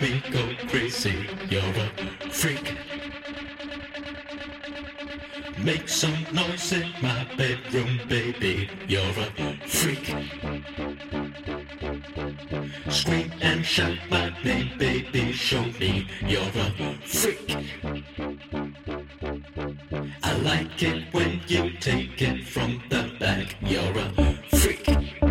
me go crazy. You're a freak. Make some noise in my bedroom, baby. You're a freak. Scream and shout my name, baby. Show me you're a freak. I like it when you take it from the back. You're a freak.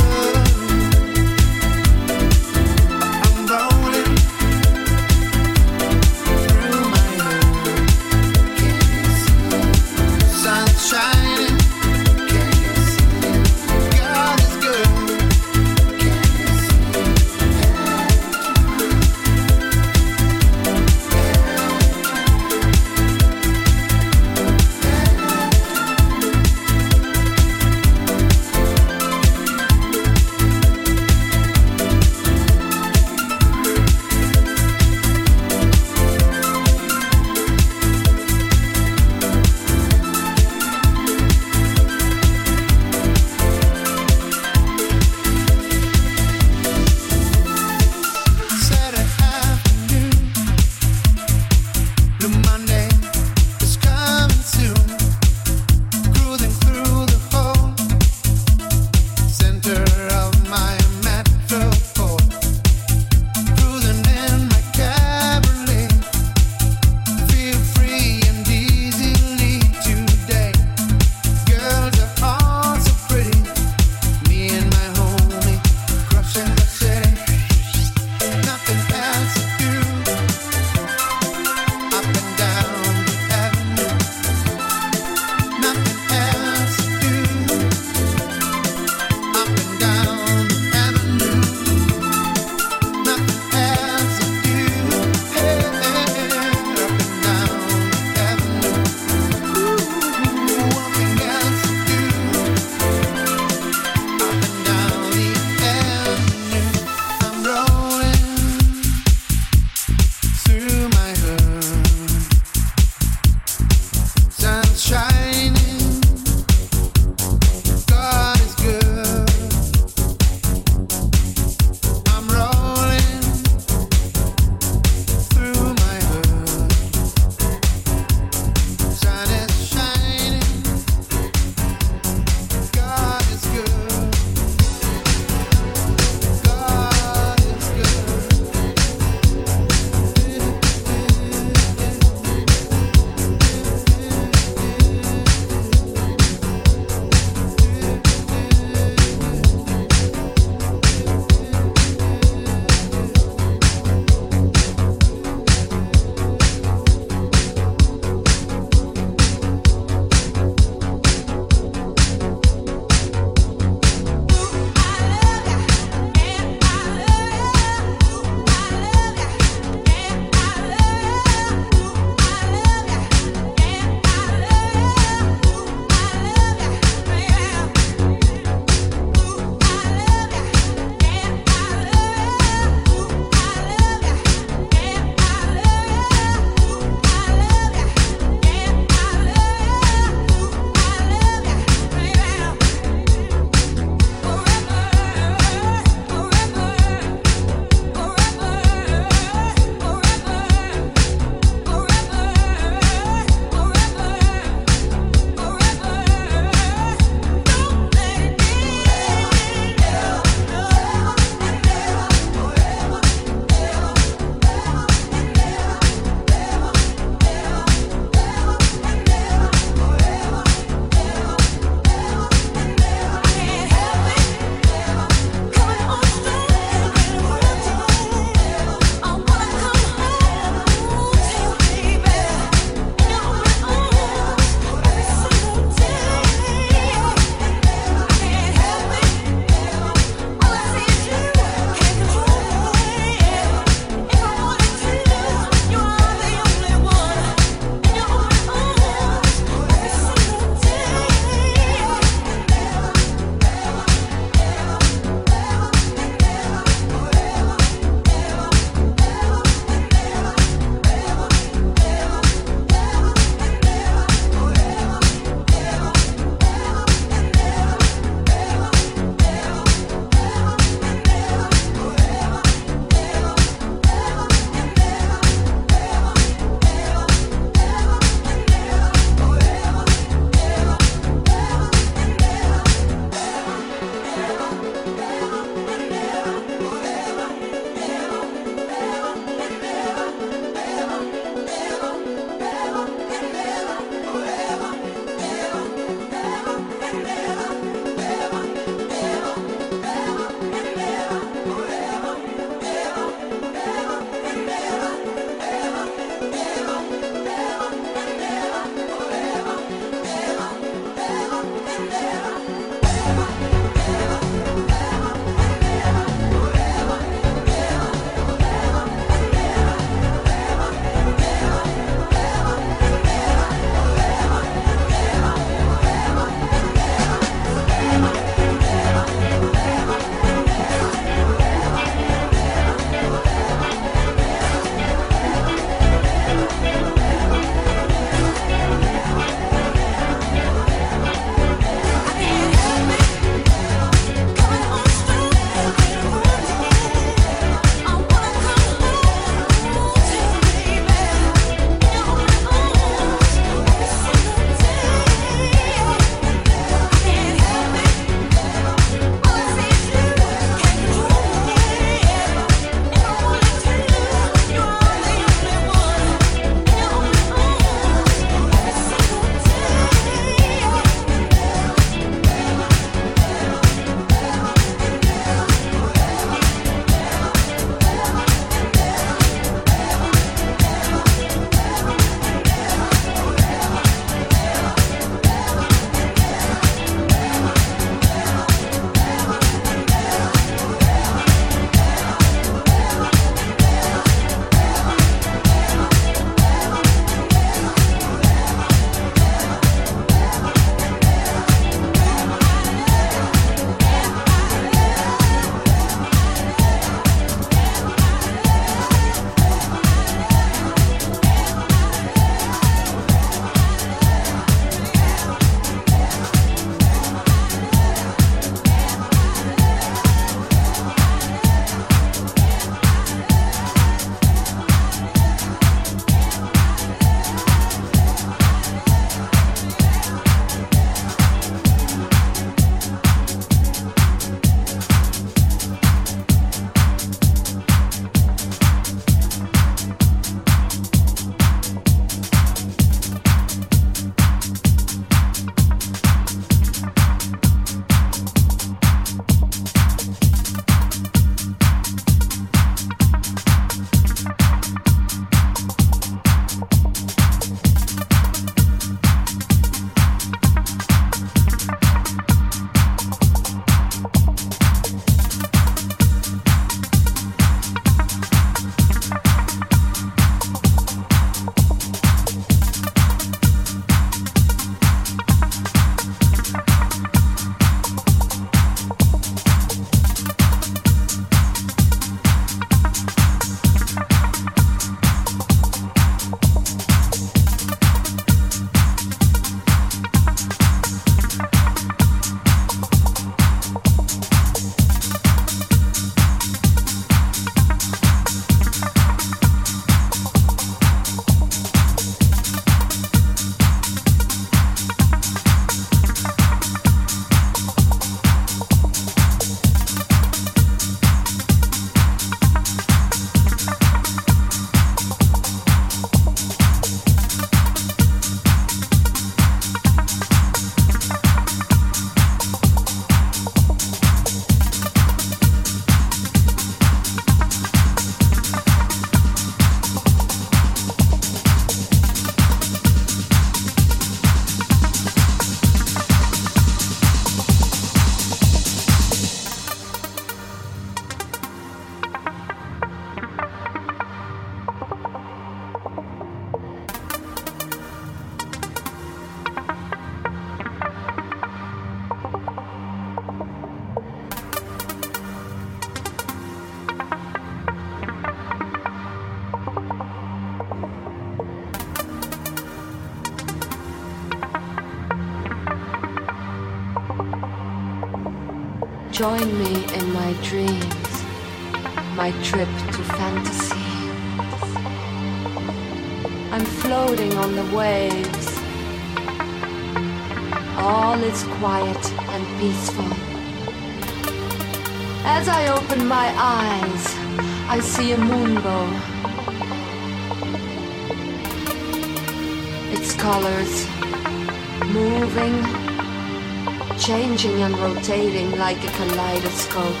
Like a kaleidoscope.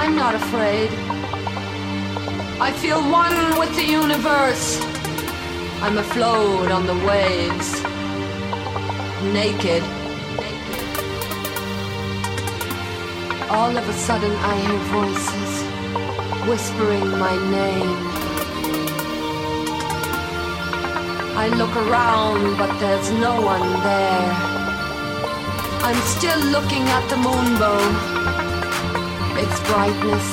I'm not afraid. I feel one with the universe. I'm afloat on the waves, naked. All of a sudden, I hear voices whispering my name. I look around, but there's no one there. I'm still looking at the moonbow. Its brightness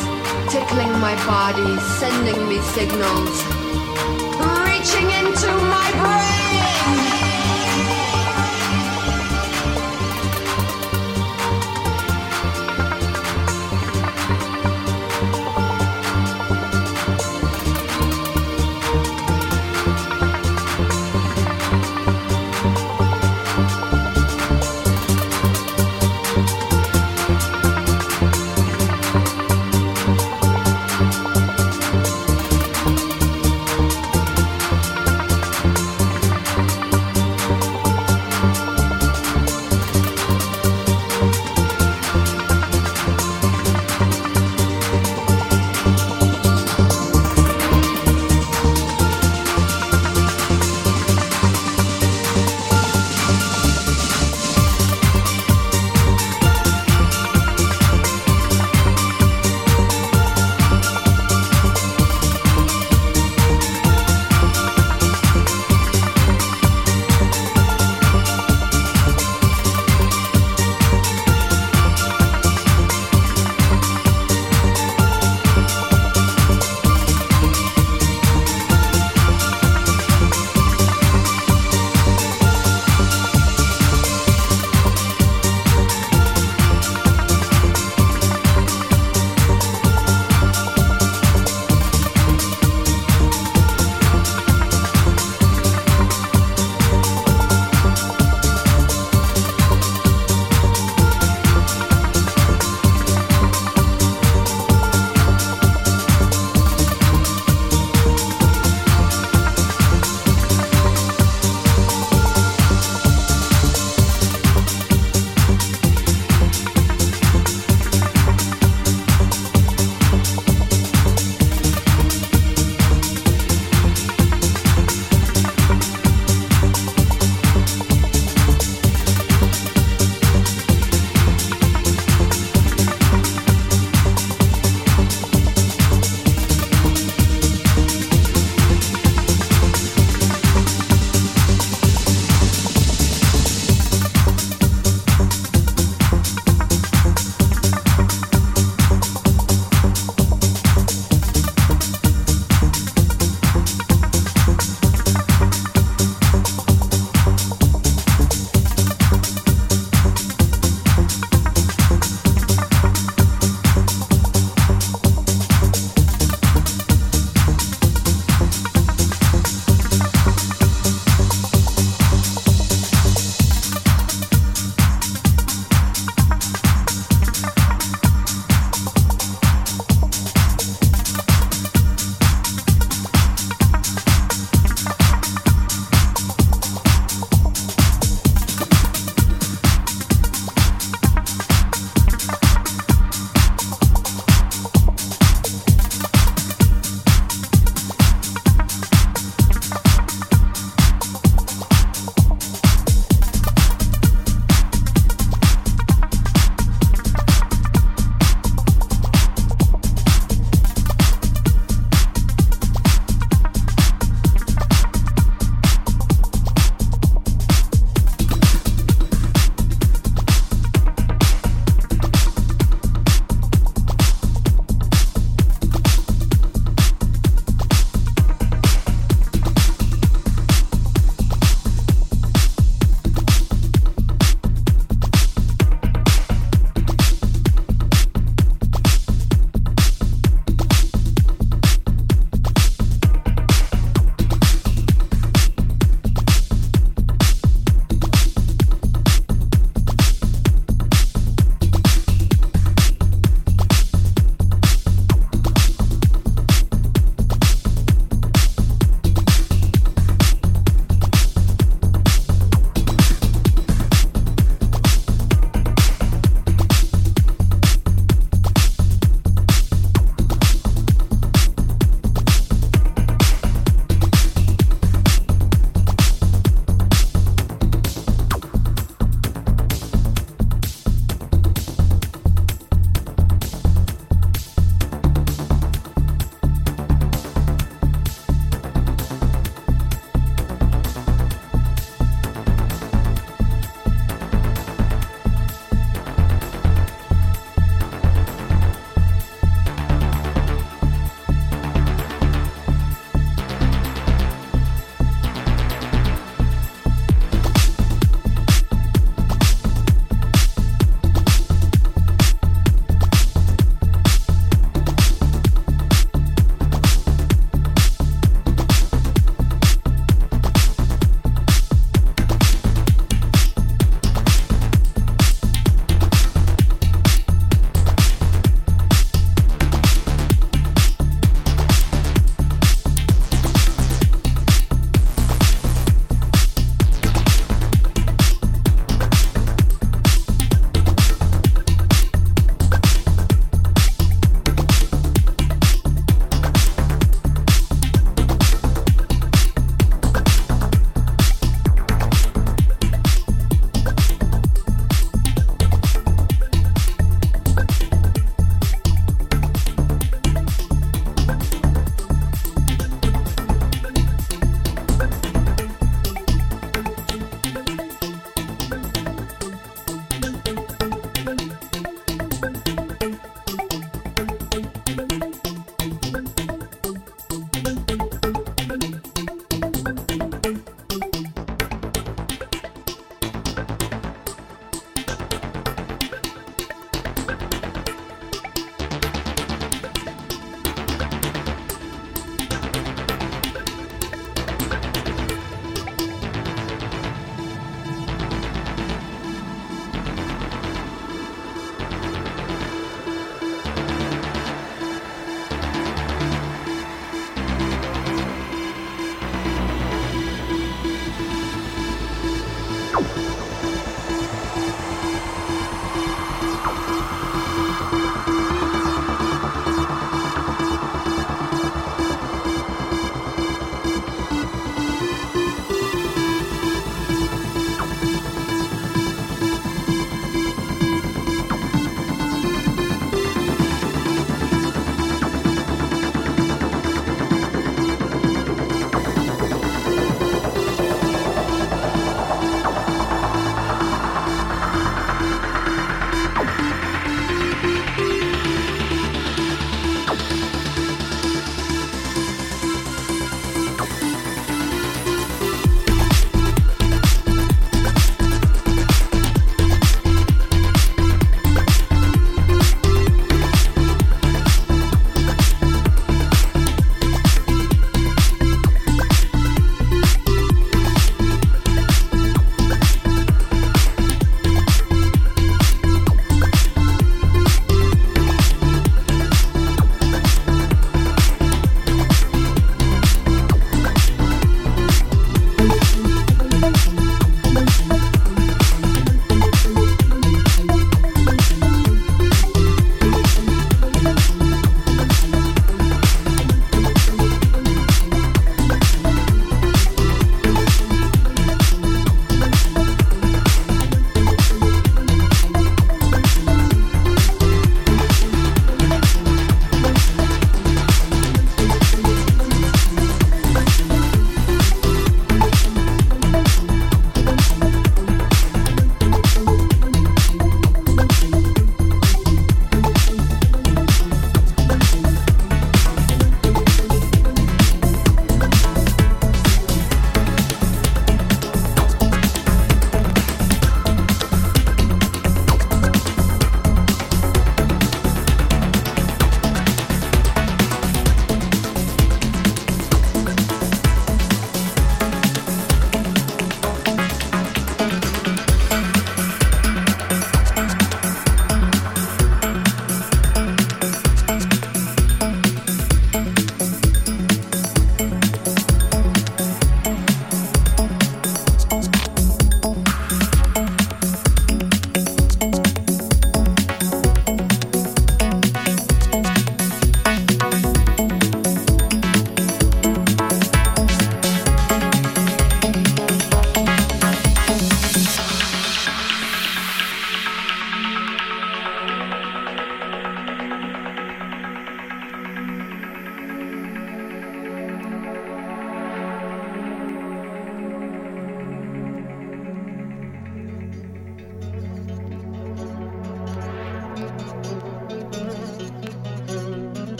tickling my body, sending me signals, reaching into my brain.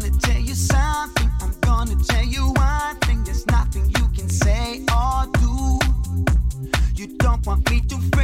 gonna tell you something. I'm gonna tell you one thing. There's nothing you can say or do. You don't want me to. Fail.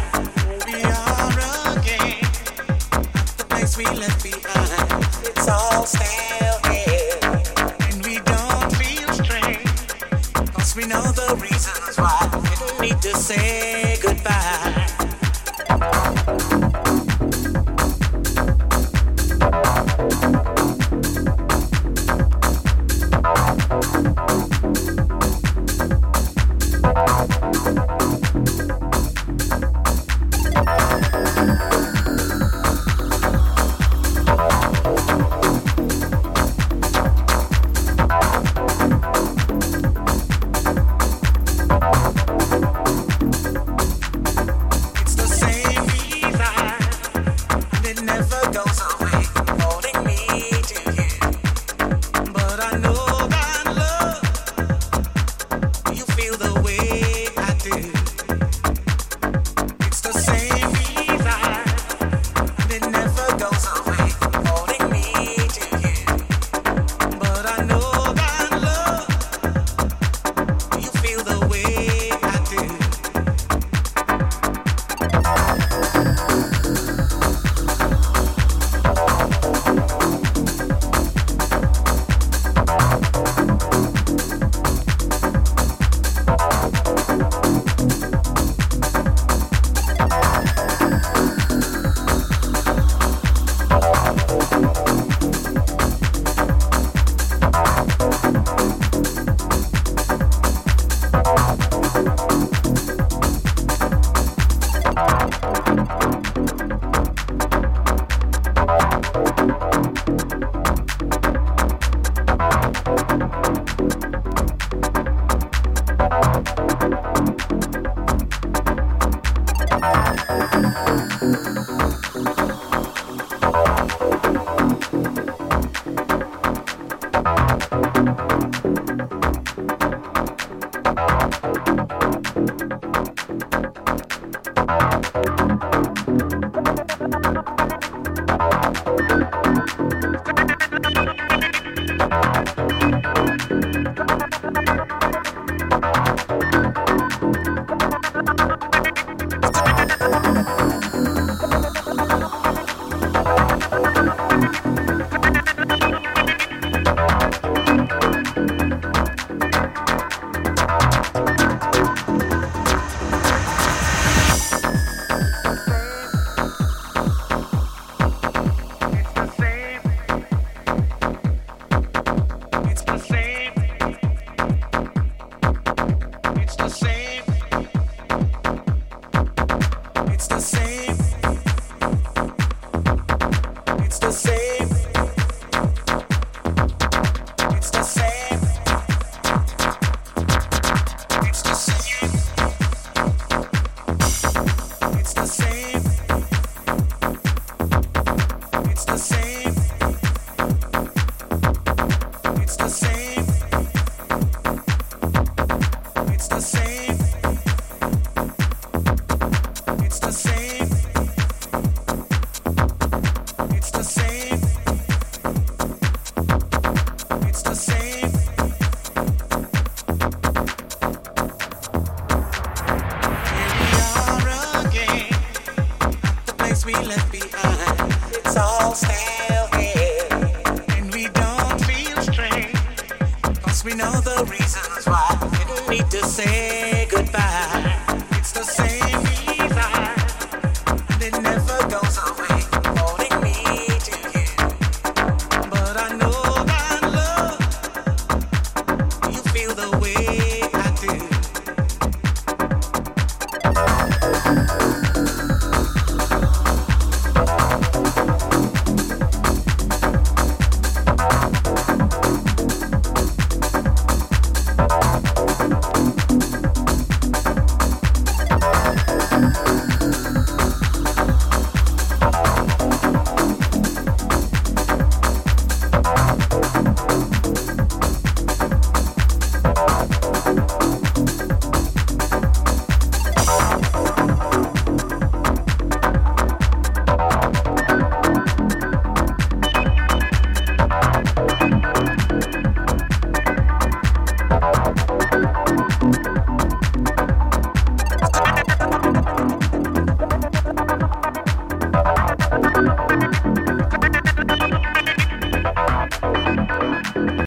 say